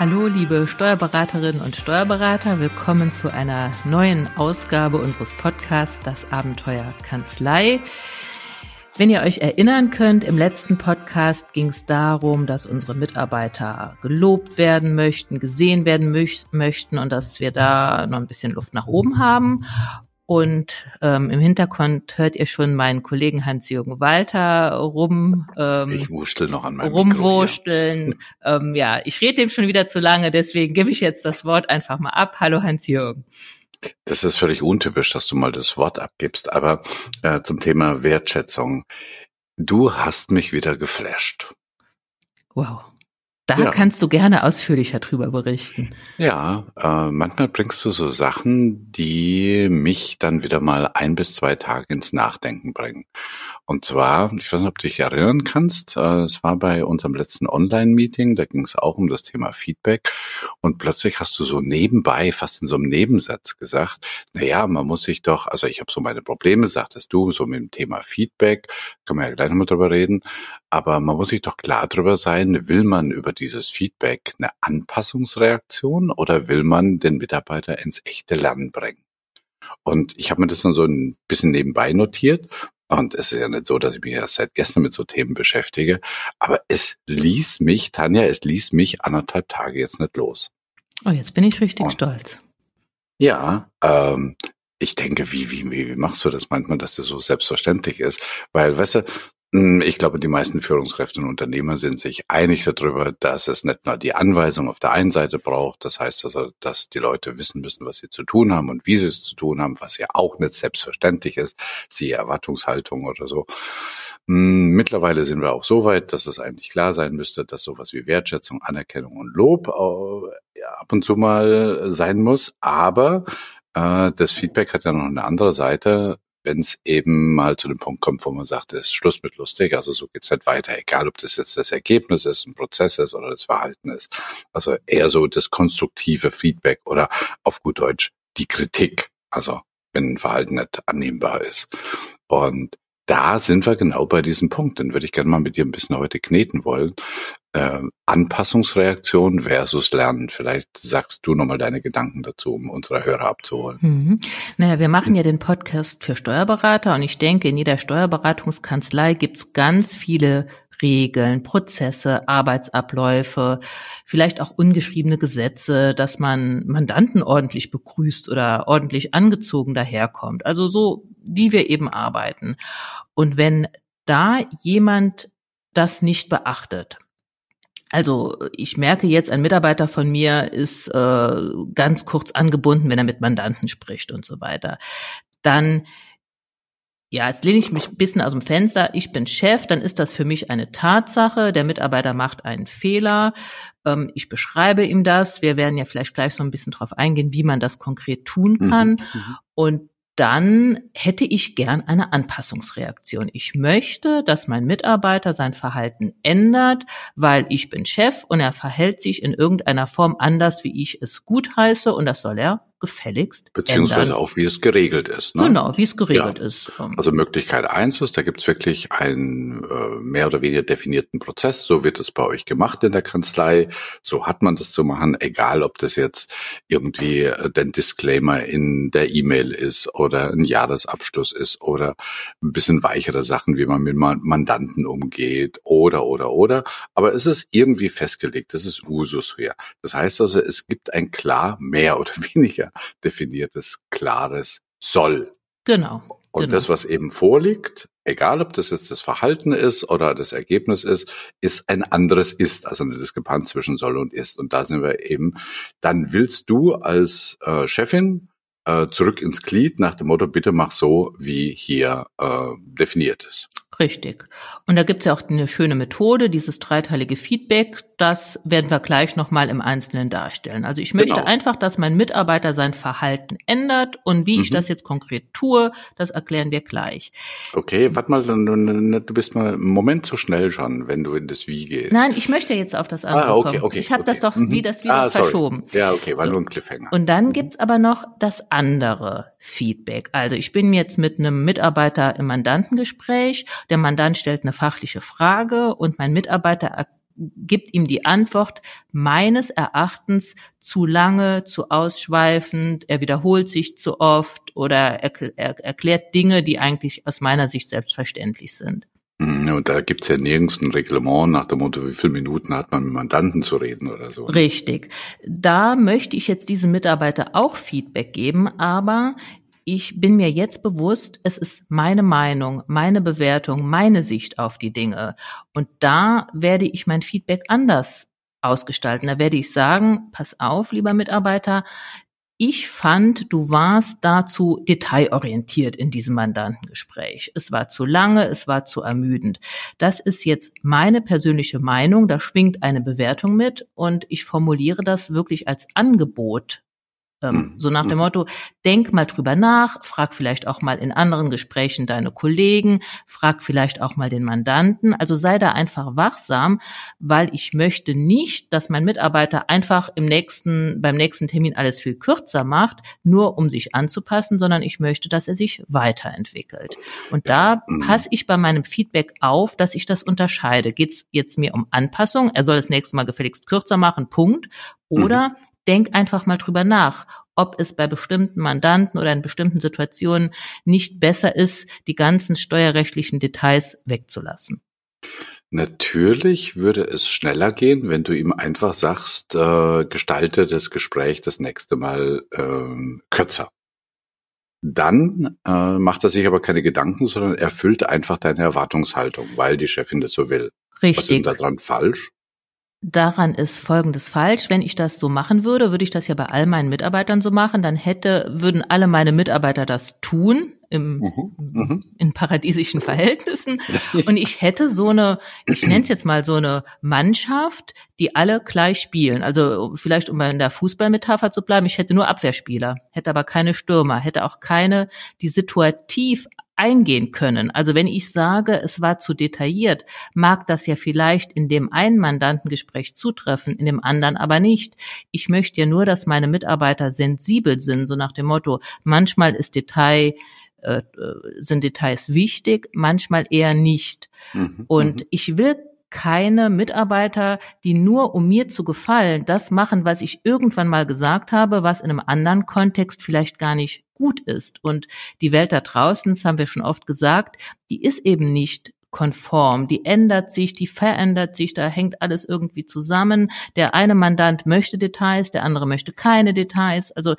Hallo, liebe Steuerberaterinnen und Steuerberater. Willkommen zu einer neuen Ausgabe unseres Podcasts Das Abenteuer Kanzlei. Wenn ihr euch erinnern könnt, im letzten Podcast ging es darum, dass unsere Mitarbeiter gelobt werden möchten, gesehen werden möch möchten und dass wir da noch ein bisschen Luft nach oben haben. Und ähm, im Hintergrund hört ihr schon meinen Kollegen Hans-Jürgen Walter rum. Ähm, ich wurschtel noch an meinem Rumwurschteln. ähm, ja, ich rede dem schon wieder zu lange, deswegen gebe ich jetzt das Wort einfach mal ab. Hallo Hans-Jürgen. Das ist völlig untypisch, dass du mal das Wort abgibst, aber äh, zum Thema Wertschätzung. Du hast mich wieder geflasht. Wow. Da ja. kannst du gerne ausführlicher drüber berichten. Ja, äh, manchmal bringst du so Sachen, die mich dann wieder mal ein bis zwei Tage ins Nachdenken bringen. Und zwar, ich weiß nicht, ob du dich erinnern kannst, äh, es war bei unserem letzten Online-Meeting, da ging es auch um das Thema Feedback und plötzlich hast du so nebenbei, fast in so einem Nebensatz gesagt, na ja, man muss sich doch, also ich habe so meine Probleme, sagtest du, so mit dem Thema Feedback, können wir ja gleich nochmal drüber reden, aber man muss sich doch klar drüber sein, will man über dieses Feedback eine Anpassungsreaktion oder will man den Mitarbeiter ins echte Lernen bringen? Und ich habe mir das dann so ein bisschen nebenbei notiert und es ist ja nicht so, dass ich mich erst seit gestern mit so Themen beschäftige. Aber es ließ mich, Tanja, es ließ mich anderthalb Tage jetzt nicht los. Oh, jetzt bin ich richtig und, stolz. Ja, ähm, ich denke, wie, wie, wie machst du das manchmal, dass das so selbstverständlich ist? Weil, weißt du, ich glaube, die meisten Führungskräfte und Unternehmer sind sich einig darüber, dass es nicht nur die Anweisung auf der einen Seite braucht, das heißt also, dass die Leute wissen müssen, was sie zu tun haben und wie sie es zu tun haben, was ja auch nicht selbstverständlich ist, siehe Erwartungshaltung oder so. Hm, mittlerweile sind wir auch so weit, dass es eigentlich klar sein müsste, dass sowas wie Wertschätzung, Anerkennung und Lob ab und zu mal sein muss, aber äh, das Feedback hat ja noch eine andere Seite wenn es eben mal zu dem Punkt kommt, wo man sagt, es ist Schluss mit lustig, also so geht's nicht weiter, egal ob das jetzt das Ergebnis ist, ein Prozess ist oder das Verhalten ist. Also eher so das konstruktive Feedback oder auf gut Deutsch die Kritik, also wenn ein Verhalten nicht annehmbar ist. Und da sind wir genau bei diesem Punkt. Den würde ich gerne mal mit dir ein bisschen heute kneten wollen. Äh, Anpassungsreaktion versus Lernen. Vielleicht sagst du nochmal deine Gedanken dazu, um unsere Hörer abzuholen. Mhm. Naja, wir machen ja den Podcast für Steuerberater und ich denke, in jeder Steuerberatungskanzlei gibt's ganz viele Regeln, Prozesse, Arbeitsabläufe, vielleicht auch ungeschriebene Gesetze, dass man Mandanten ordentlich begrüßt oder ordentlich angezogen daherkommt. Also so, wie wir eben arbeiten. Und wenn da jemand das nicht beachtet, also ich merke jetzt, ein Mitarbeiter von mir ist äh, ganz kurz angebunden, wenn er mit Mandanten spricht und so weiter. Dann ja, jetzt lehne ich mich ein bisschen aus dem Fenster. Ich bin Chef, dann ist das für mich eine Tatsache. Der Mitarbeiter macht einen Fehler. Ähm, ich beschreibe ihm das. Wir werden ja vielleicht gleich so ein bisschen drauf eingehen, wie man das konkret tun mhm, kann. Mhm, und dann hätte ich gern eine Anpassungsreaktion. Ich möchte, dass mein Mitarbeiter sein Verhalten ändert, weil ich bin Chef und er verhält sich in irgendeiner Form anders, wie ich es gutheiße und das soll er gefälligst. Beziehungsweise ändern. auch, wie es geregelt ist. Ne? Genau, wie es geregelt ja. ist. Ähm. Also Möglichkeit eins ist, da gibt es wirklich einen äh, mehr oder weniger definierten Prozess. So wird es bei euch gemacht in der Kanzlei. So hat man das zu machen, egal ob das jetzt irgendwie äh, den Disclaimer in der E-Mail ist oder ein Jahresabschluss ist oder ein bisschen weichere Sachen, wie man mit Mandanten umgeht oder, oder, oder. Aber es ist irgendwie festgelegt. Das ist Usus hier. Das heißt also, es gibt ein klar mehr oder weniger definiertes, klares Soll. Genau. Und genau. das, was eben vorliegt, egal ob das jetzt das Verhalten ist oder das Ergebnis ist, ist ein anderes Ist, also eine Diskrepanz zwischen Soll und Ist. Und da sind wir eben, dann willst du als äh, Chefin äh, zurück ins Glied nach dem Motto, bitte mach so, wie hier äh, definiert ist. Richtig. Und da gibt's ja auch eine schöne Methode, dieses dreiteilige Feedback. Das werden wir gleich nochmal im Einzelnen darstellen. Also ich möchte genau. einfach, dass mein Mitarbeiter sein Verhalten ändert und wie mhm. ich das jetzt konkret tue, das erklären wir gleich. Okay, warte mal, du bist mal einen Moment zu schnell schon, wenn du in das Wie gehst. Nein, ich möchte jetzt auf das andere ah, okay, kommen. Okay, ich habe okay. das doch mhm. wie das Wie ah, verschoben. Ja, okay, war so. nur ein Cliffhanger. Und dann mhm. gibt's aber noch das andere Feedback. Also ich bin jetzt mit einem Mitarbeiter im Mandantengespräch der Mandant stellt eine fachliche Frage und mein Mitarbeiter gibt ihm die Antwort meines Erachtens zu lange, zu ausschweifend, er wiederholt sich zu oft oder er, er erklärt Dinge, die eigentlich aus meiner Sicht selbstverständlich sind. Mhm, und da gibt's ja nirgends ein Reglement nach dem Motto, wie viele Minuten hat man mit Mandanten zu reden oder so. Richtig. Da möchte ich jetzt diesem Mitarbeiter auch Feedback geben, aber ich bin mir jetzt bewusst, es ist meine Meinung, meine Bewertung, meine Sicht auf die Dinge. Und da werde ich mein Feedback anders ausgestalten. Da werde ich sagen, pass auf, lieber Mitarbeiter, ich fand, du warst dazu detailorientiert in diesem Mandantengespräch. Es war zu lange, es war zu ermüdend. Das ist jetzt meine persönliche Meinung, da schwingt eine Bewertung mit und ich formuliere das wirklich als Angebot ähm, mhm. so nach dem mhm. Motto, denk mal drüber nach, frag vielleicht auch mal in anderen Gesprächen deine Kollegen, frag vielleicht auch mal den Mandanten. Also sei da einfach wachsam, weil ich möchte nicht, dass mein Mitarbeiter einfach im nächsten, beim nächsten Termin alles viel kürzer macht, nur um sich anzupassen, sondern ich möchte, dass er sich weiterentwickelt. Und da mhm. passe ich bei meinem Feedback auf, dass ich das unterscheide. Geht es jetzt mir um Anpassung? Er soll das nächste Mal gefälligst kürzer machen, Punkt. Oder mhm denk einfach mal drüber nach, ob es bei bestimmten Mandanten oder in bestimmten Situationen nicht besser ist, die ganzen steuerrechtlichen Details wegzulassen. Natürlich würde es schneller gehen, wenn du ihm einfach sagst, äh, gestalte das Gespräch das nächste Mal äh, kürzer. Dann äh, macht er sich aber keine Gedanken, sondern erfüllt einfach deine Erwartungshaltung, weil die Chefin das so will. Richtig. Was ist denn daran falsch? Daran ist Folgendes falsch. Wenn ich das so machen würde, würde ich das ja bei all meinen Mitarbeitern so machen, dann hätte, würden alle meine Mitarbeiter das tun im, mhm, mhm. in paradiesischen Verhältnissen. Und ich hätte so eine, ich nenne es jetzt mal so eine Mannschaft, die alle gleich spielen. Also vielleicht, um in der Fußballmetapher zu bleiben, ich hätte nur Abwehrspieler, hätte aber keine Stürmer, hätte auch keine, die situativ eingehen können. Also wenn ich sage, es war zu detailliert, mag das ja vielleicht in dem einen Mandantengespräch zutreffen, in dem anderen aber nicht. Ich möchte ja nur, dass meine Mitarbeiter sensibel sind, so nach dem Motto, manchmal ist Detail äh, sind Details wichtig, manchmal eher nicht. Mhm, Und mhm. ich will keine Mitarbeiter, die nur um mir zu gefallen, das machen, was ich irgendwann mal gesagt habe, was in einem anderen Kontext vielleicht gar nicht gut ist. Und die Welt da draußen, das haben wir schon oft gesagt, die ist eben nicht konform, die ändert sich, die verändert sich, da hängt alles irgendwie zusammen. Der eine Mandant möchte Details, der andere möchte keine Details. Also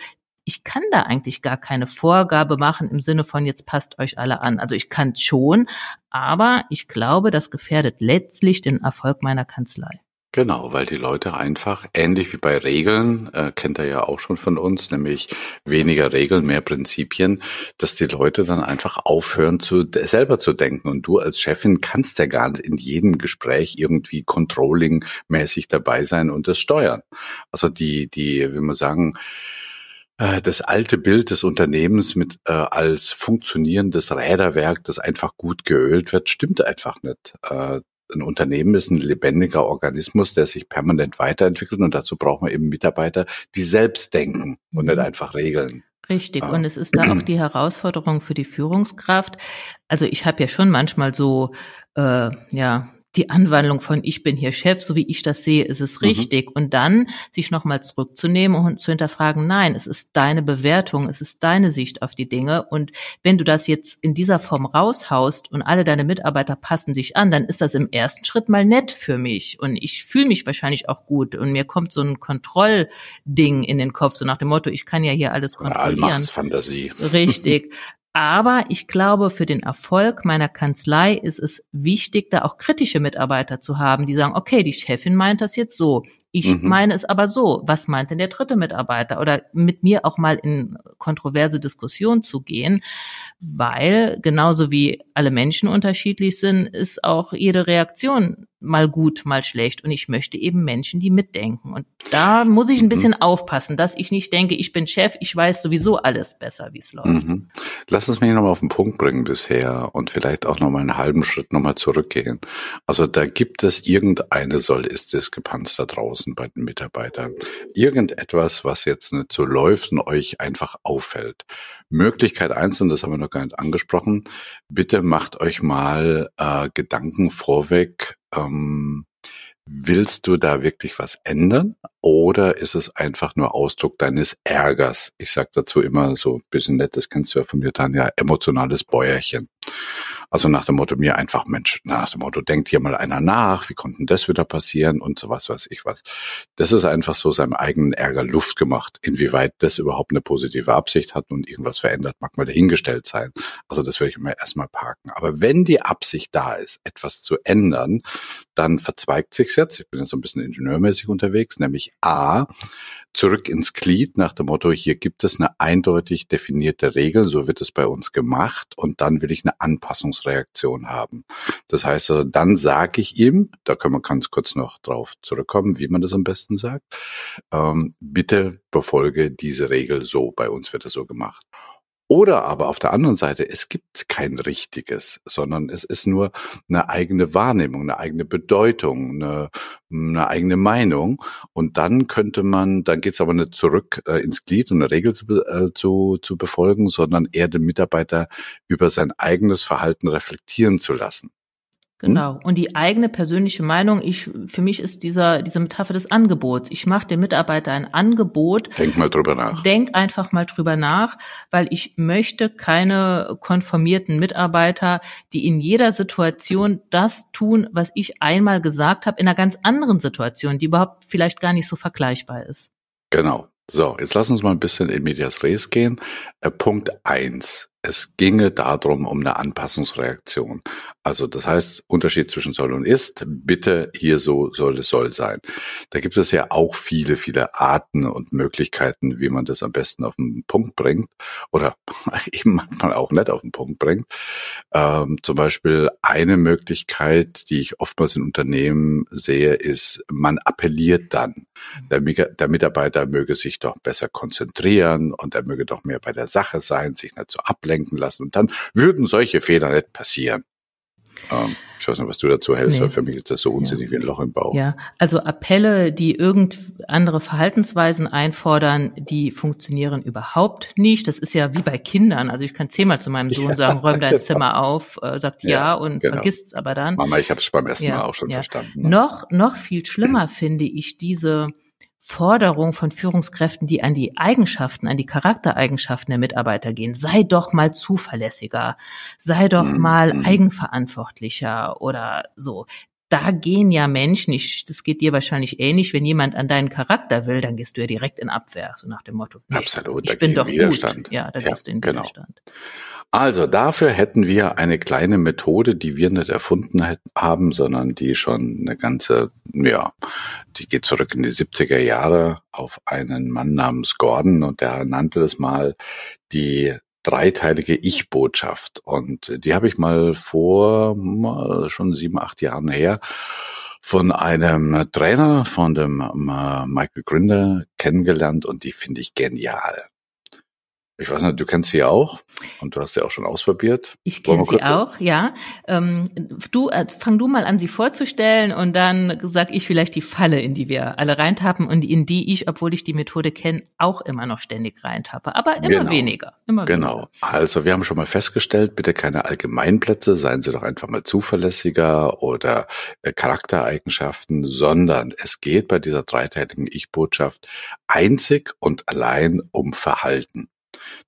ich kann da eigentlich gar keine Vorgabe machen im Sinne von jetzt passt euch alle an. Also ich kann schon, aber ich glaube, das gefährdet letztlich den Erfolg meiner Kanzlei. Genau, weil die Leute einfach, ähnlich wie bei Regeln, äh, kennt er ja auch schon von uns, nämlich weniger Regeln, mehr Prinzipien, dass die Leute dann einfach aufhören, zu, selber zu denken. Und du als Chefin kannst ja gar nicht in jedem Gespräch irgendwie controlling-mäßig dabei sein und das steuern. Also die, die, wie man sagen, das alte Bild des Unternehmens mit äh, als funktionierendes Räderwerk, das einfach gut geölt wird, stimmt einfach nicht. Äh, ein Unternehmen ist ein lebendiger Organismus, der sich permanent weiterentwickelt und dazu braucht man eben Mitarbeiter, die selbst denken und nicht mhm. einfach regeln. Richtig. Und es ist da auch die Herausforderung für die Führungskraft. Also ich habe ja schon manchmal so, äh, ja, die Anwandlung von ich bin hier Chef, so wie ich das sehe, ist es mhm. richtig. Mhm. Und dann sich nochmal zurückzunehmen und zu hinterfragen, nein, es ist deine Bewertung, es ist deine Sicht auf die Dinge. Und wenn du das jetzt in dieser Form raushaust und alle deine Mitarbeiter passen sich an, dann ist das im ersten Schritt mal nett für mich. Und ich fühle mich wahrscheinlich auch gut. Und mir kommt so ein Kontrollding in den Kopf, so nach dem Motto, ich kann ja hier alles kontrollieren. Fantasie. Richtig. Aber ich glaube, für den Erfolg meiner Kanzlei ist es wichtig, da auch kritische Mitarbeiter zu haben, die sagen, okay, die Chefin meint das jetzt so. Ich mhm. meine es aber so. Was meint denn der dritte Mitarbeiter? Oder mit mir auch mal in kontroverse Diskussionen zu gehen, weil genauso wie alle Menschen unterschiedlich sind, ist auch jede Reaktion mal gut, mal schlecht. Und ich möchte eben Menschen, die mitdenken. Und da muss ich ein mhm. bisschen mhm. aufpassen, dass ich nicht denke, ich bin Chef, ich weiß sowieso alles besser, wie es läuft. Mhm. Lass uns mich nochmal auf den Punkt bringen bisher und vielleicht auch nochmal einen halben Schritt nochmal zurückgehen. Also da gibt es irgendeine Soll-Ist-Diskrepanz da draußen bei den Mitarbeitern. Irgendetwas, was jetzt nicht so läuft und euch einfach auffällt. Möglichkeit eins, und das haben wir noch gar nicht angesprochen, bitte macht euch mal äh, Gedanken vorweg, ähm, willst du da wirklich was ändern oder ist es einfach nur Ausdruck deines Ärgers? Ich sag dazu immer so ein bisschen nett, das kennst du ja von mir, Tanja, emotionales Bäuerchen. Also nach dem Motto, mir einfach, Mensch, nach dem Motto, denkt hier mal einer nach, wie konnten das wieder passieren und so was weiß ich was. Das ist einfach so seinem eigenen Ärger Luft gemacht. Inwieweit das überhaupt eine positive Absicht hat und irgendwas verändert, mag mal dahingestellt sein. Also das würde ich immer erstmal parken. Aber wenn die Absicht da ist, etwas zu ändern, dann verzweigt sich's jetzt. Ich bin jetzt so ein bisschen ingenieurmäßig unterwegs, nämlich A, zurück ins Glied nach dem Motto, hier gibt es eine eindeutig definierte Regel, so wird es bei uns gemacht und dann will ich eine Anpassungsreaktion haben. Das heißt, also, dann sage ich ihm, da können wir ganz kurz noch drauf zurückkommen, wie man das am besten sagt, ähm, bitte befolge diese Regel so, bei uns wird es so gemacht. Oder aber auf der anderen Seite, es gibt kein richtiges, sondern es ist nur eine eigene Wahrnehmung, eine eigene Bedeutung, eine, eine eigene Meinung. Und dann könnte man, dann geht es aber nicht zurück äh, ins Glied und eine Regel zu, äh, zu, zu befolgen, sondern eher den Mitarbeiter über sein eigenes Verhalten reflektieren zu lassen. Hm? Genau. Und die eigene persönliche Meinung, ich, für mich ist dieser, diese Metapher des Angebots. Ich mache dem Mitarbeiter ein Angebot. Denk mal drüber nach. Denk einfach mal drüber nach, weil ich möchte keine konformierten Mitarbeiter, die in jeder Situation das tun, was ich einmal gesagt habe, in einer ganz anderen Situation, die überhaupt vielleicht gar nicht so vergleichbar ist. Genau. So, jetzt lass uns mal ein bisschen in Medias Res gehen. Äh, Punkt eins es ginge darum, um eine Anpassungsreaktion. Also das heißt, Unterschied zwischen soll und ist, bitte hier so soll es soll sein. Da gibt es ja auch viele, viele Arten und Möglichkeiten, wie man das am besten auf den Punkt bringt oder eben manchmal auch nicht auf den Punkt bringt. Ähm, zum Beispiel eine Möglichkeit, die ich oftmals in Unternehmen sehe, ist, man appelliert dann. Der, der Mitarbeiter möge sich doch besser konzentrieren und er möge doch mehr bei der Sache sein, sich nicht so ablenken ablenken lassen. Und dann würden solche Fehler nicht passieren. Ähm, ich weiß nicht, was du dazu hältst, nee. weil für mich ist das so unsinnig ja. wie ein Loch im Bauch. Ja, also Appelle, die irgend andere Verhaltensweisen einfordern, die funktionieren überhaupt nicht. Das ist ja wie bei Kindern. Also ich kann zehnmal zu meinem Sohn ja, sagen, räum dein genau. Zimmer auf, äh, sagt ja, ja und genau. vergisst es aber dann. Mama, ich habe es beim ersten Mal auch schon verstanden. Ne? Noch, noch viel schlimmer finde ich diese Forderung von Führungskräften, die an die Eigenschaften, an die Charaktereigenschaften der Mitarbeiter gehen. Sei doch mal zuverlässiger, sei doch mhm. mal mhm. eigenverantwortlicher oder so. Da gehen ja Menschen, ich, das geht dir wahrscheinlich ähnlich, wenn jemand an deinen Charakter will, dann gehst du ja direkt in Abwehr, so nach dem Motto. Nee, Absolut. Ich bin doch Widerstand. gut. Ja, da ja, gehst du in genau. Widerstand. Also dafür hätten wir eine kleine Methode, die wir nicht erfunden haben, sondern die schon eine ganze, ja, die geht zurück in die 70er Jahre auf einen Mann namens Gordon und der nannte das mal die dreiteilige Ich-Botschaft. Und die habe ich mal vor schon sieben, acht Jahren her von einem Trainer, von dem äh, Michael Grinder kennengelernt und die finde ich genial. Ich weiß nicht, du kennst sie auch und du hast sie auch schon ausprobiert. Ich kenne sie auch, ja. Ähm, du, äh, fang du mal an, sie vorzustellen und dann sag ich vielleicht die Falle, in die wir alle reintappen und in die ich, obwohl ich die Methode kenne, auch immer noch ständig reintappe, aber immer genau. weniger. Immer genau. Weniger. Also wir haben schon mal festgestellt, bitte keine Allgemeinplätze, seien Sie doch einfach mal zuverlässiger oder äh, Charaktereigenschaften, sondern es geht bei dieser dreiteiligen Ich-Botschaft einzig und allein um Verhalten.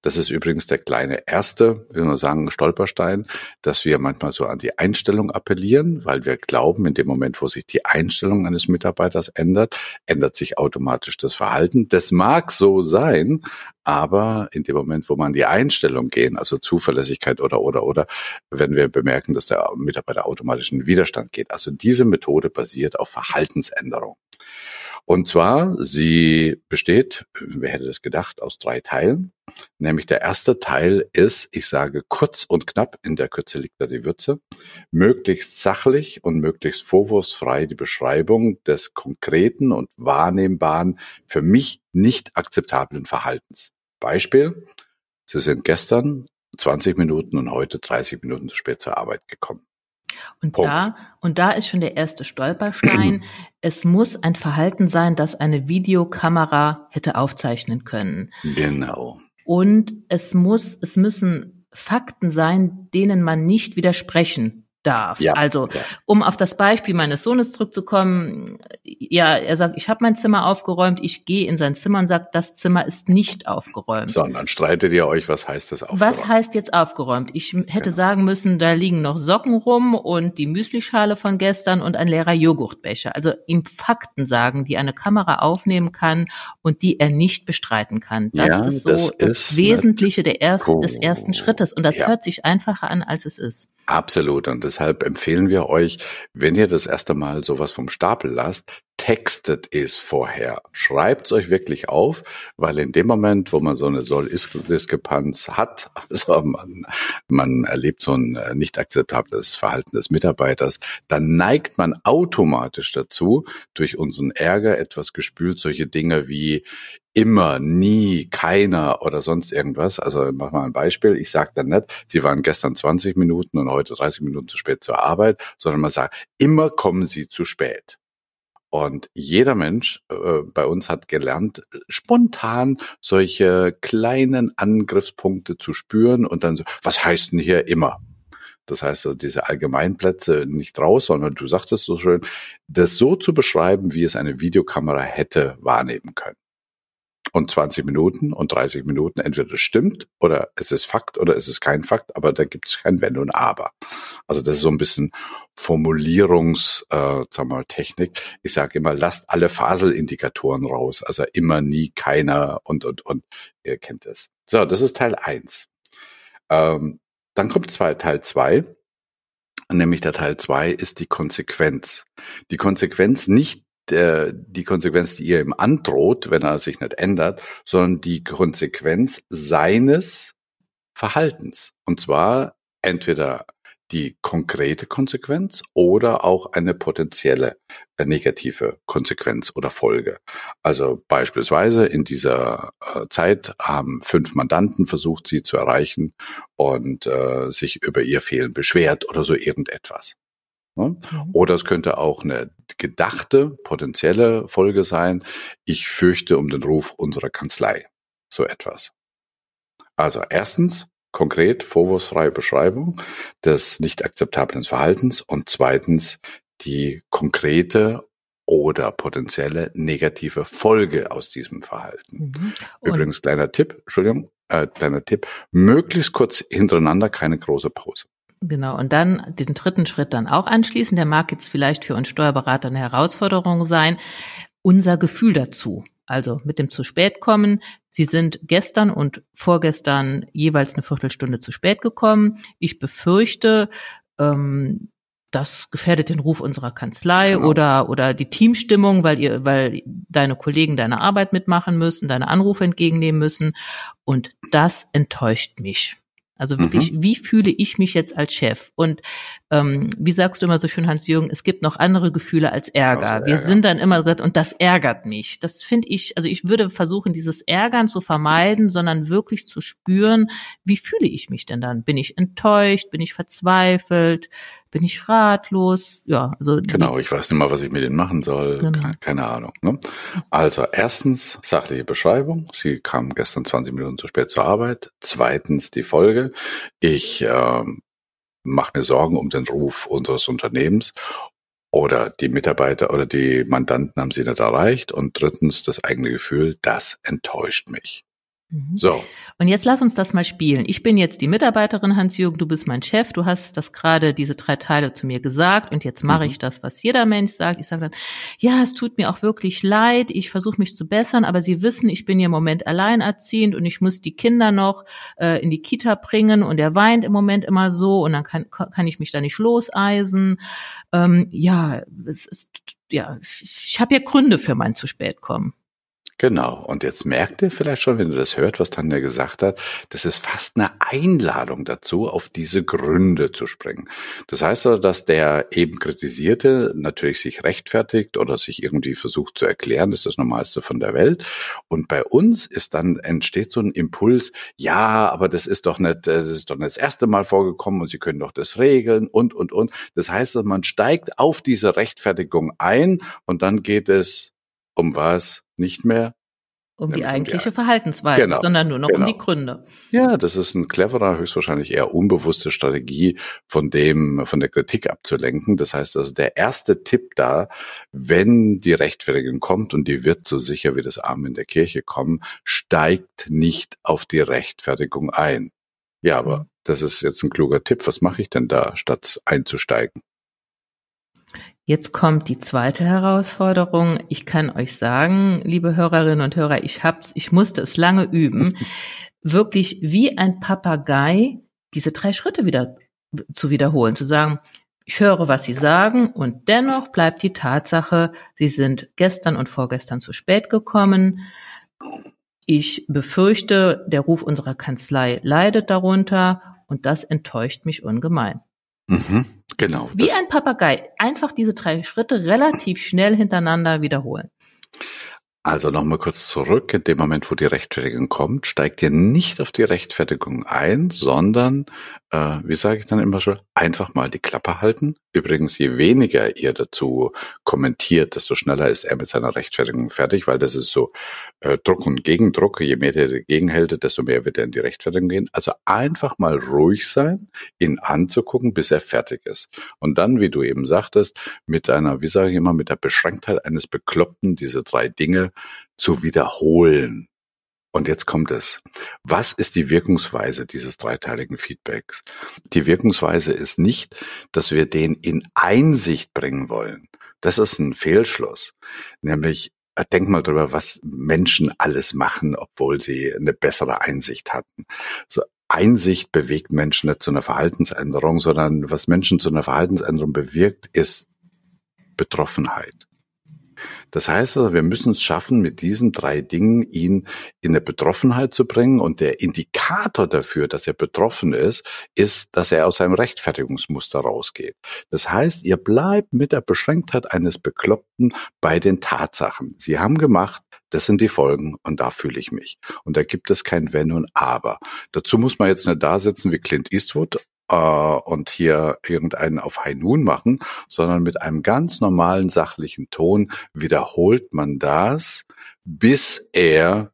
Das ist übrigens der kleine erste, wie wir sagen, Stolperstein, dass wir manchmal so an die Einstellung appellieren, weil wir glauben, in dem Moment, wo sich die Einstellung eines Mitarbeiters ändert, ändert sich automatisch das Verhalten. Das mag so sein, aber in dem Moment, wo man die Einstellung gehen, also Zuverlässigkeit oder, oder, oder, wenn wir bemerken, dass der Mitarbeiter automatisch in Widerstand geht. Also diese Methode basiert auf Verhaltensänderung. Und zwar, sie besteht, wer hätte das gedacht, aus drei Teilen. Nämlich der erste Teil ist, ich sage kurz und knapp, in der Kürze liegt da die Würze, möglichst sachlich und möglichst vorwurfsfrei die Beschreibung des konkreten und wahrnehmbaren, für mich nicht akzeptablen Verhaltens. Beispiel, Sie sind gestern 20 Minuten und heute 30 Minuten zu spät zur Arbeit gekommen. Und Punkt. da, und da ist schon der erste Stolperstein. es muss ein Verhalten sein, das eine Videokamera hätte aufzeichnen können. Genau. Und es muss, es müssen Fakten sein, denen man nicht widersprechen darf. Ja, also, ja. um auf das Beispiel meines Sohnes zurückzukommen, ja, er sagt, ich habe mein Zimmer aufgeräumt, ich gehe in sein Zimmer und sage, das Zimmer ist nicht aufgeräumt. Sondern streitet ihr euch, was heißt das aufgeräumt? Was heißt jetzt aufgeräumt? Ich hätte genau. sagen müssen, da liegen noch Socken rum und die Müslischale von gestern und ein leerer Joghurtbecher. Also ihm Fakten sagen, die eine Kamera aufnehmen kann und die er nicht bestreiten kann. Das ja, ist so das, das Wesentliche der erst, des ersten Schrittes und das hört sich einfacher an, als es ist. Absolut. Und deshalb empfehlen wir euch, wenn ihr das erste Mal sowas vom Stapel lasst, textet es vorher. Schreibt es euch wirklich auf, weil in dem Moment, wo man so eine Soll-Ist-Diskrepanz hat, also man, man erlebt so ein äh, nicht akzeptables Verhalten des Mitarbeiters, dann neigt man automatisch dazu, durch unseren Ärger etwas gespült, solche Dinge wie immer, nie, keiner oder sonst irgendwas. Also mach mal ein Beispiel. Ich sage dann nicht, Sie waren gestern 20 Minuten und heute 30 Minuten zu spät zur Arbeit, sondern man sagt, immer kommen Sie zu spät. Und jeder Mensch äh, bei uns hat gelernt, spontan solche kleinen Angriffspunkte zu spüren und dann so, was heißt denn hier immer? Das heißt, also diese Allgemeinplätze nicht raus, sondern du sagtest so schön, das so zu beschreiben, wie es eine Videokamera hätte wahrnehmen können und 20 Minuten und 30 Minuten. Entweder es stimmt oder es ist Fakt oder es ist kein Fakt, aber da gibt es kein Wenn und Aber. Also das ist so ein bisschen Formulierungs, äh, sag mal, Technik. Ich sage immer, lasst alle Faselindikatoren raus. Also immer, nie, keiner und, und, und. Ihr kennt es. So, das ist Teil eins. Ähm, dann kommt zwei, Teil zwei nämlich der Teil zwei ist die Konsequenz. Die Konsequenz nicht der, die Konsequenz, die ihr ihm androht, wenn er sich nicht ändert, sondern die Konsequenz seines Verhaltens. Und zwar entweder die konkrete Konsequenz oder auch eine potenzielle äh, negative Konsequenz oder Folge. Also beispielsweise in dieser äh, Zeit haben fünf Mandanten versucht, sie zu erreichen und äh, sich über ihr Fehlen beschwert oder so irgendetwas. Ne? Mhm. Oder es könnte auch eine gedachte, potenzielle Folge sein. Ich fürchte um den Ruf unserer Kanzlei. So etwas. Also erstens, konkret, vorwurfsfreie Beschreibung des nicht akzeptablen Verhaltens und zweitens die konkrete oder potenzielle negative Folge aus diesem Verhalten. Mhm. Übrigens, kleiner Tipp, Entschuldigung, äh, kleiner Tipp, möglichst kurz hintereinander, keine große Pause. Genau, und dann den dritten Schritt dann auch anschließen. Der mag jetzt vielleicht für uns Steuerberater eine Herausforderung sein. Unser Gefühl dazu. Also mit dem zu spät kommen. Sie sind gestern und vorgestern jeweils eine Viertelstunde zu spät gekommen. Ich befürchte, ähm, das gefährdet den Ruf unserer Kanzlei genau. oder oder die Teamstimmung, weil ihr weil deine Kollegen deine Arbeit mitmachen müssen, deine Anrufe entgegennehmen müssen und das enttäuscht mich. Also wirklich, mhm. wie fühle ich mich jetzt als Chef? Und ähm, wie sagst du immer so schön, Hans-Jürgen, es gibt noch andere Gefühle als Ärger. Also Wir sind dann immer gesagt, und das ärgert mich. Das finde ich, also ich würde versuchen, dieses Ärgern zu vermeiden, sondern wirklich zu spüren, wie fühle ich mich denn dann? Bin ich enttäuscht? Bin ich verzweifelt? Bin ich ratlos. Ja, also genau, ich weiß nicht mal, was ich mit denen machen soll. Genau. Keine, Ahnung. Ne? Also erstens sachliche Beschreibung. Sie kam gestern 20 Minuten zu spät zur Arbeit. Zweitens die Folge. Ich äh, mache mir Sorgen um den Ruf unseres Unternehmens. Oder die Mitarbeiter oder die Mandanten haben sie nicht erreicht. Und drittens das eigene Gefühl, das enttäuscht mich. Mhm. So. Und jetzt lass uns das mal spielen. Ich bin jetzt die Mitarbeiterin, Hans-Jürgen, du bist mein Chef, du hast das gerade, diese drei Teile zu mir gesagt und jetzt mache mhm. ich das, was jeder Mensch sagt. Ich sage dann, ja, es tut mir auch wirklich leid, ich versuche mich zu bessern, aber Sie wissen, ich bin hier im Moment alleinerziehend und ich muss die Kinder noch äh, in die Kita bringen und er weint im Moment immer so und dann kann, kann ich mich da nicht loseisen. Ähm, ja, es ist, ja, ich habe ja Gründe für mein zu spät kommen. Genau. Und jetzt merkt ihr vielleicht schon, wenn ihr das hört, was Tanja gesagt hat, das ist fast eine Einladung dazu, auf diese Gründe zu springen. Das heißt also, dass der eben kritisierte natürlich sich rechtfertigt oder sich irgendwie versucht zu erklären, das ist das Normalste von der Welt. Und bei uns ist dann entsteht so ein Impuls, ja, aber das ist doch nicht, das ist doch nicht das erste Mal vorgekommen und Sie können doch das regeln und, und, und. Das heißt, man steigt auf diese Rechtfertigung ein und dann geht es um was? Nicht mehr um die eigentliche um die, Verhaltensweise, genau, sondern nur noch genau. um die Gründe. Ja, das ist ein cleverer, höchstwahrscheinlich eher unbewusste Strategie, von dem, von der Kritik abzulenken. Das heißt also, der erste Tipp da, wenn die Rechtfertigung kommt und die wird so sicher wie das Arm in der Kirche kommen, steigt nicht auf die Rechtfertigung ein. Ja, aber mhm. das ist jetzt ein kluger Tipp. Was mache ich denn da, statt einzusteigen? Jetzt kommt die zweite Herausforderung. Ich kann euch sagen, liebe Hörerinnen und Hörer, ich hab's, ich musste es lange üben, wirklich wie ein Papagei diese drei Schritte wieder zu wiederholen, zu sagen, ich höre, was Sie sagen und dennoch bleibt die Tatsache, Sie sind gestern und vorgestern zu spät gekommen. Ich befürchte, der Ruf unserer Kanzlei leidet darunter und das enttäuscht mich ungemein. Mhm, genau. Wie ein Papagei. Einfach diese drei Schritte relativ schnell hintereinander wiederholen. Also nochmal kurz zurück. In dem Moment, wo die Rechtfertigung kommt, steigt ihr nicht auf die Rechtfertigung ein, sondern, äh, wie sage ich dann immer schon, einfach mal die Klappe halten. Übrigens, je weniger ihr dazu kommentiert, desto schneller ist er mit seiner Rechtfertigung fertig, weil das ist so äh, Druck und Gegendruck. Je mehr der dagegen hält, desto mehr wird er in die Rechtfertigung gehen. Also einfach mal ruhig sein, ihn anzugucken, bis er fertig ist. Und dann, wie du eben sagtest, mit einer, wie sage ich immer, mit der Beschränktheit eines Bekloppten diese drei Dinge zu wiederholen. Und jetzt kommt es. Was ist die Wirkungsweise dieses dreiteiligen Feedbacks? Die Wirkungsweise ist nicht, dass wir den in Einsicht bringen wollen. Das ist ein Fehlschluss. Nämlich, äh, denk mal drüber, was Menschen alles machen, obwohl sie eine bessere Einsicht hatten. So, Einsicht bewegt Menschen nicht zu einer Verhaltensänderung, sondern was Menschen zu einer Verhaltensänderung bewirkt, ist Betroffenheit. Das heißt also, wir müssen es schaffen, mit diesen drei Dingen ihn in eine Betroffenheit zu bringen. Und der Indikator dafür, dass er betroffen ist, ist, dass er aus seinem Rechtfertigungsmuster rausgeht. Das heißt, ihr bleibt mit der Beschränktheit eines Bekloppten bei den Tatsachen. Sie haben gemacht, das sind die Folgen und da fühle ich mich. Und da gibt es kein Wenn und Aber. Dazu muss man jetzt nicht da sitzen wie Clint Eastwood äh, und hier irgendeinen auf High Noon machen, sondern mit einem ganz normalen sachlichen Ton wiederholt man das, bis er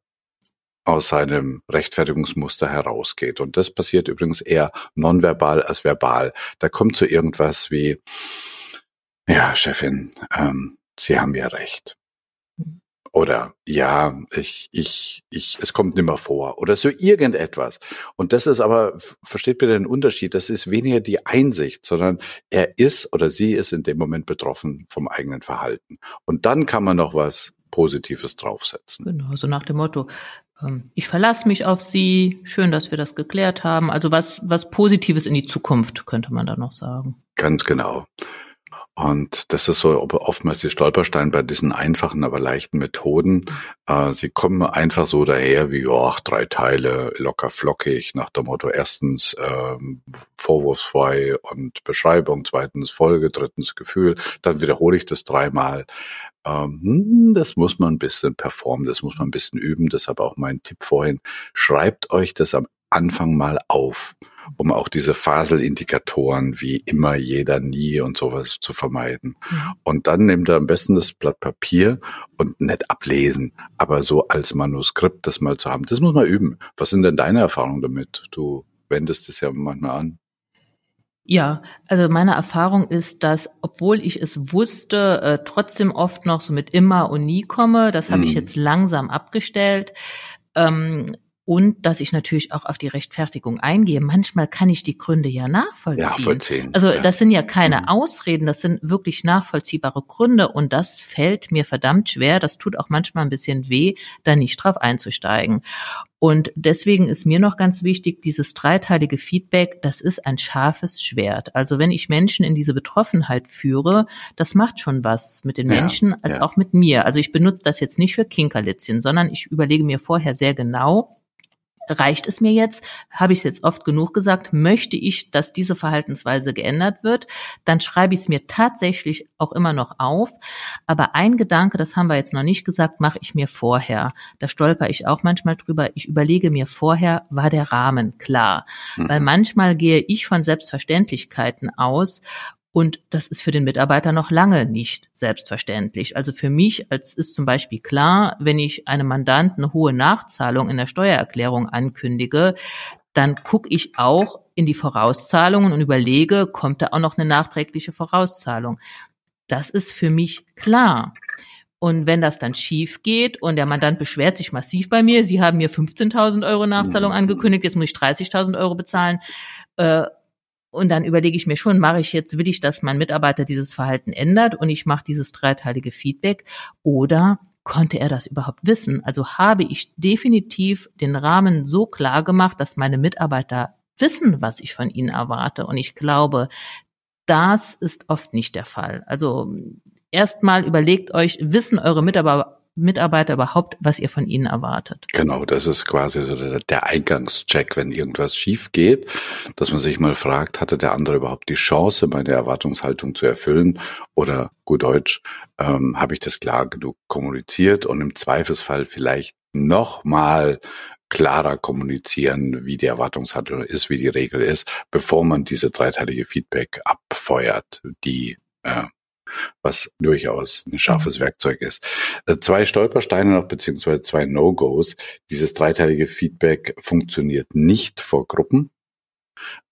aus seinem Rechtfertigungsmuster herausgeht. Und das passiert übrigens eher nonverbal als verbal. Da kommt so irgendwas wie, ja, Chefin, ähm, Sie haben ja recht. Oder ja, ich, ich, ich, es kommt nimmer vor. Oder so irgendetwas. Und das ist aber, versteht bitte den Unterschied, das ist weniger die Einsicht, sondern er ist oder sie ist in dem Moment betroffen vom eigenen Verhalten. Und dann kann man noch was Positives draufsetzen. Genau, so nach dem Motto, ähm, ich verlasse mich auf Sie, schön, dass wir das geklärt haben. Also was, was Positives in die Zukunft, könnte man da noch sagen. Ganz genau. Und das ist so oftmals die Stolperstein bei diesen einfachen, aber leichten Methoden. Äh, sie kommen einfach so daher wie, ach, drei Teile, locker flockig, nach dem Motto, erstens ähm, vorwurfsfrei und Beschreibung, zweitens Folge, drittens Gefühl, dann wiederhole ich das dreimal. Ähm, hm, das muss man ein bisschen performen, das muss man ein bisschen üben. Deshalb auch mein Tipp vorhin, schreibt euch das am Anfang mal auf um auch diese Faselindikatoren wie immer, jeder, nie und sowas zu vermeiden. Mhm. Und dann nehmt ihr am besten das Blatt Papier und nicht ablesen, aber so als Manuskript das mal zu haben. Das muss man üben. Was sind denn deine Erfahrungen damit? Du wendest es ja manchmal an. Ja, also meine Erfahrung ist, dass obwohl ich es wusste, äh, trotzdem oft noch so mit immer und nie komme. Das habe mm. ich mhm. jetzt langsam abgestellt. Ähm, und dass ich natürlich auch auf die Rechtfertigung eingehe. Manchmal kann ich die Gründe ja nachvollziehen. Ja, vollziehen. Also ja. das sind ja keine mhm. Ausreden, das sind wirklich nachvollziehbare Gründe und das fällt mir verdammt schwer. Das tut auch manchmal ein bisschen weh, da nicht drauf einzusteigen. Und deswegen ist mir noch ganz wichtig, dieses dreiteilige Feedback, das ist ein scharfes Schwert. Also wenn ich Menschen in diese Betroffenheit führe, das macht schon was mit den Menschen ja, als ja. auch mit mir. Also ich benutze das jetzt nicht für Kinkerlitzchen, sondern ich überlege mir vorher sehr genau, reicht es mir jetzt? Habe ich es jetzt oft genug gesagt? Möchte ich, dass diese Verhaltensweise geändert wird? Dann schreibe ich es mir tatsächlich auch immer noch auf. Aber ein Gedanke, das haben wir jetzt noch nicht gesagt, mache ich mir vorher. Da stolper ich auch manchmal drüber. Ich überlege mir vorher, war der Rahmen klar? Mhm. Weil manchmal gehe ich von Selbstverständlichkeiten aus Und das ist für den Mitarbeiter noch lange nicht selbstverständlich. Also für mich als ist zum Beispiel klar, wenn ich einem Mandanten eine hohe Nachzahlung in der Steuererklärung ankündige, dann gucke ich auch in die Vorauszahlungen und überlege, kommt da auch noch eine nachträgliche Vorauszahlung. Das ist für mich klar. Und wenn das dann schief geht und der Mandant beschwert sich massiv bei mir, Sie haben mir 15.000 Euro Nachzahlung mhm. angekündigt, jetzt muss ich 30.000 Euro bezahlen. Äh, und dann überlege ich mir schon, mache ich jetzt, will ich, dass mein Mitarbeiter dieses Verhalten ändert und ich mache dieses dreiteilige Feedback oder konnte er das überhaupt wissen? Also habe ich definitiv den Rahmen so klar gemacht, dass meine Mitarbeiter wissen, was ich von ihnen erwarte. Und ich glaube, das ist oft nicht der Fall. Also erstmal überlegt euch, wissen eure Mitarbeiter, Mitarbeiter überhaupt, was ihr von ihnen erwartet. Genau, das ist quasi so der, Eingangscheck, wenn irgendwas schief geht, dass man sich mal fragt, hatte der andere überhaupt die Chance, meine Erwartungshaltung zu erfüllen oder gut Deutsch, ähm, habe ich das klar genug kommuniziert und im Zweifelsfall vielleicht nochmal klarer kommunizieren, wie die Erwartungshaltung ist, wie die Regel ist, bevor man diese dreiteilige Feedback abfeuert, die äh, was durchaus ein scharfes mhm. Werkzeug ist. Äh, zwei Stolpersteine noch, beziehungsweise zwei No-Gos. Dieses dreiteilige Feedback funktioniert nicht vor Gruppen,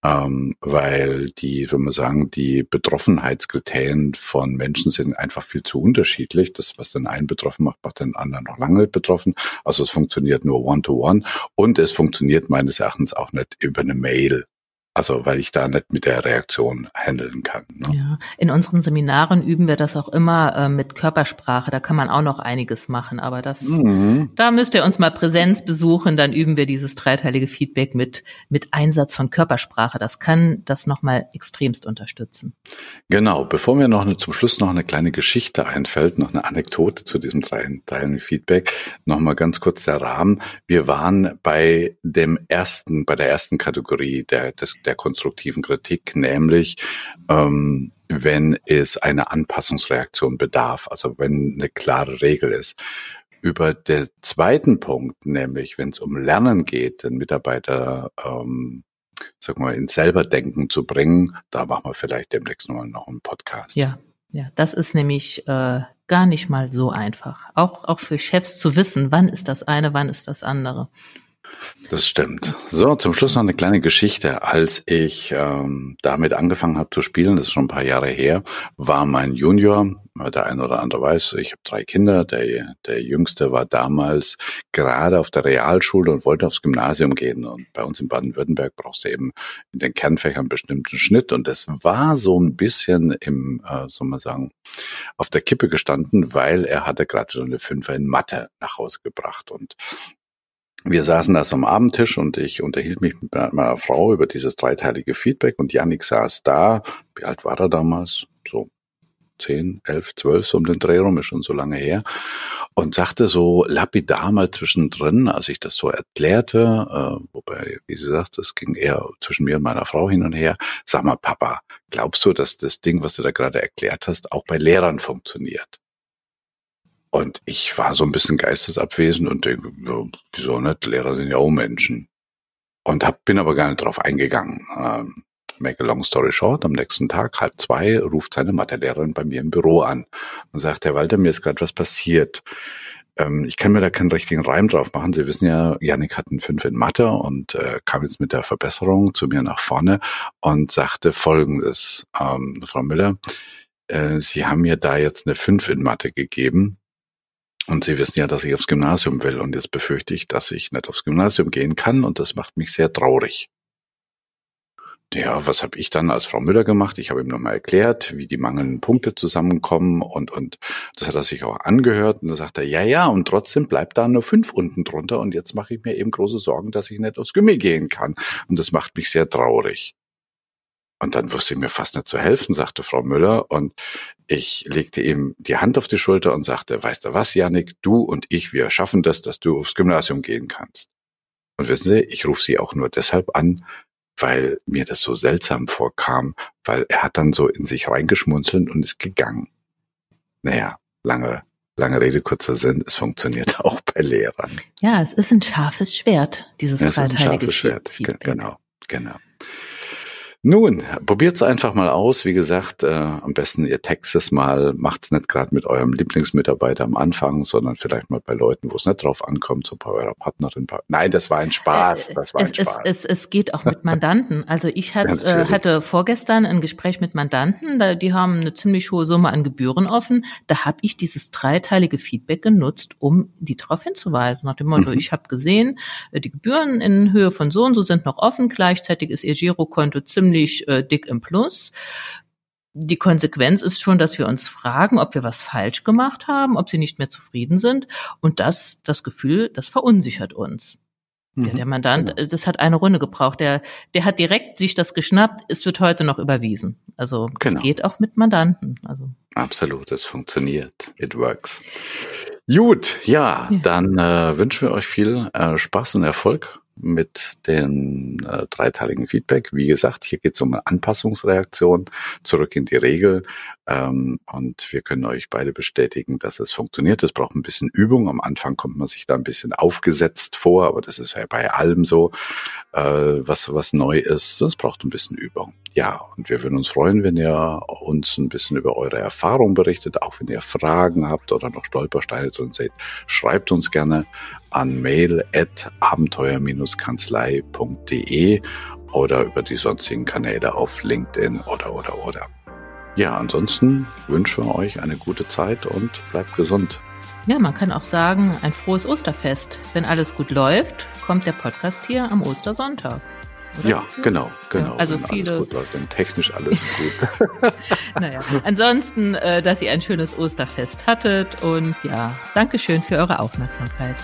ähm, weil die, wenn man sagen, die Betroffenheitskriterien von Menschen sind einfach viel zu unterschiedlich. Das, was den einen betroffen macht, macht den anderen noch lange nicht betroffen. Also es funktioniert nur One-to-One -one. und es funktioniert meines Erachtens auch nicht über eine Mail. Also weil ich da nicht mit der Reaktion handeln kann. Ne? Ja, in unseren Seminaren üben wir das auch immer äh, mit Körpersprache. Da kann man auch noch einiges machen, aber das, mhm. da müsst ihr uns mal Präsenz besuchen. Dann üben wir dieses dreiteilige Feedback mit mit Einsatz von Körpersprache. Das kann das nochmal extremst unterstützen. Genau. Bevor mir noch eine, zum Schluss noch eine kleine Geschichte einfällt, noch eine Anekdote zu diesem dreiteiligen Feedback, noch mal ganz kurz der Rahmen. Wir waren bei dem ersten, bei der ersten Kategorie der des der konstruktiven Kritik, nämlich ähm, wenn es eine Anpassungsreaktion bedarf, also wenn eine klare Regel ist. Über den zweiten Punkt, nämlich wenn es um Lernen geht, den Mitarbeiter ähm, sag mal, ins Selberdenken zu bringen, da machen wir vielleicht demnächst nochmal noch einen Podcast. Ja, ja, das ist nämlich äh, gar nicht mal so einfach. Auch, auch für Chefs zu wissen, wann ist das eine, wann ist das andere. Das stimmt. So, zum Schluss noch eine kleine Geschichte. Als ich ähm, damit angefangen habe zu spielen, das ist schon ein paar Jahre her, war mein Junior, der eine oder andere weiß, ich habe drei Kinder, der, der jüngste war damals gerade auf der Realschule und wollte aufs Gymnasium gehen. Und bei uns in Baden-Württemberg brauchst du eben in den Kernfächern einen bestimmten Schnitt. Und das war so ein bisschen im, äh, soll man sagen, auf der Kippe gestanden, weil er hatte gerade so eine Fünfer in Mathe nach Hause gebracht. Und wir saßen da so am Abendtisch und ich unterhielt mich mit meiner Frau über dieses dreiteilige Feedback und Yannick saß da. Wie alt war er damals? So zehn, elf, zwölf, so um den Dreh rum, ist schon so lange her. Und sagte so lapidar mal zwischendrin, als ich das so erklärte, äh, wobei, wie sie sagt, das ging eher zwischen mir und meiner Frau hin und her. Sag mal, Papa, glaubst du, dass das Ding, was du da gerade erklärt hast, auch bei Lehrern funktioniert? Und ich war so ein bisschen geistesabwesend und denke, wieso nicht? Lehrer sind ja auch Menschen. Und hab, bin aber gar nicht drauf eingegangen. Ähm, make a long story short, am nächsten Tag, halb zwei, ruft seine Mathelehrerin bei mir im Büro an und sagt, Herr Walter, mir ist gerade was passiert. Ähm, ich kann mir da keinen richtigen Reim drauf machen. Sie wissen ja, Janik hat einen Fünf in Mathe und äh, kam jetzt mit der Verbesserung zu mir nach vorne und sagte folgendes, ähm, Frau Müller, äh, Sie haben mir da jetzt eine Fünf in Mathe gegeben und Sie wissen ja, dass ich aufs Gymnasium will. Und jetzt befürchte ich, dass ich nicht aufs Gymnasium gehen kann. Und das macht mich sehr traurig. Ja, was habe ich dann als Frau Müller gemacht? Ich habe ihm nochmal erklärt, wie die mangelnden Punkte zusammenkommen und und das hat er sich auch angehört und dann sagt er, ja, ja, und trotzdem bleibt da nur fünf unten drunter und jetzt mache ich mir eben große Sorgen, dass ich nicht aufs Gymnasium gehen kann und das macht mich sehr traurig. Und dann wusste ich mir fast nicht zu helfen, sagte Frau Müller. Und ich legte ihm die Hand auf die Schulter und sagte, weißt du was, Janik, du und ich, wir schaffen das, dass du aufs Gymnasium gehen kannst. Und wissen Sie, ich rufe Sie auch nur deshalb an, weil mir das so seltsam vorkam, weil er hat dann so in sich reingeschmunzelt und ist gegangen. Naja, lange, lange Rede, kurzer Sinn, es funktioniert auch bei Lehrern. Ja, es ist ein scharfes Schwert, dieses es ist ein scharfes Schwert, Feedback. genau, genau. Nun, probiert's einfach mal aus. Wie gesagt, äh, am besten ihr textet es mal, macht's nicht gerade mit eurem Lieblingsmitarbeiter am Anfang, sondern vielleicht mal bei Leuten, wo es nicht drauf ankommt, so bei eurer Partnerin. Nein, das war ein Spaß. Das war es, ein Spaß. Es, es, es geht auch mit Mandanten. Also ich hat, äh, hatte vorgestern ein Gespräch mit Mandanten, da, die haben eine ziemlich hohe Summe an Gebühren offen. Da habe ich dieses dreiteilige Feedback genutzt, um die darauf hinzuweisen. Nach dem Motto, mhm. ich habe gesehen, äh, die Gebühren in Höhe von so und so sind noch offen, gleichzeitig ist ihr Girokonto ziemlich ziemlich äh, dick im Plus. Die Konsequenz ist schon, dass wir uns fragen, ob wir was falsch gemacht haben, ob sie nicht mehr zufrieden sind. Und das, das Gefühl, das verunsichert uns. Mhm. Ja, der Mandant, genau. das hat eine Runde gebraucht. Der, der hat direkt sich das geschnappt. Es wird heute noch überwiesen. Also genau. es geht auch mit Mandanten. Also absolut, es funktioniert. It works. Gut, ja, ja. dann äh, wünschen wir euch viel äh, Spaß und Erfolg mit den äh, dreiteiligen Feedback. Wie gesagt, hier geht es um eine Anpassungsreaktion zurück in die Regel. Ähm, und wir können euch beide bestätigen, dass es funktioniert. Es braucht ein bisschen Übung. Am Anfang kommt man sich da ein bisschen aufgesetzt vor, aber das ist ja bei allem so, äh, was, was neu ist. Es braucht ein bisschen Übung. Ja, und wir würden uns freuen, wenn ihr uns ein bisschen über eure Erfahrung berichtet, auch wenn ihr Fragen habt oder noch Stolpersteine drin seht. Schreibt uns gerne an mail at abenteuer-kanzlei.de oder über die sonstigen Kanäle auf LinkedIn oder, oder, oder. Ja, ansonsten wünschen wir euch eine gute Zeit und bleibt gesund. Ja, man kann auch sagen, ein frohes Osterfest. Wenn alles gut läuft, kommt der Podcast hier am Ostersonntag. Oder ja, genau, genau. Ja, also viele. Alles gut läuft, wenn technisch alles gut. naja, ansonsten, äh, dass ihr ein schönes Osterfest hattet und ja, Dankeschön für eure Aufmerksamkeit.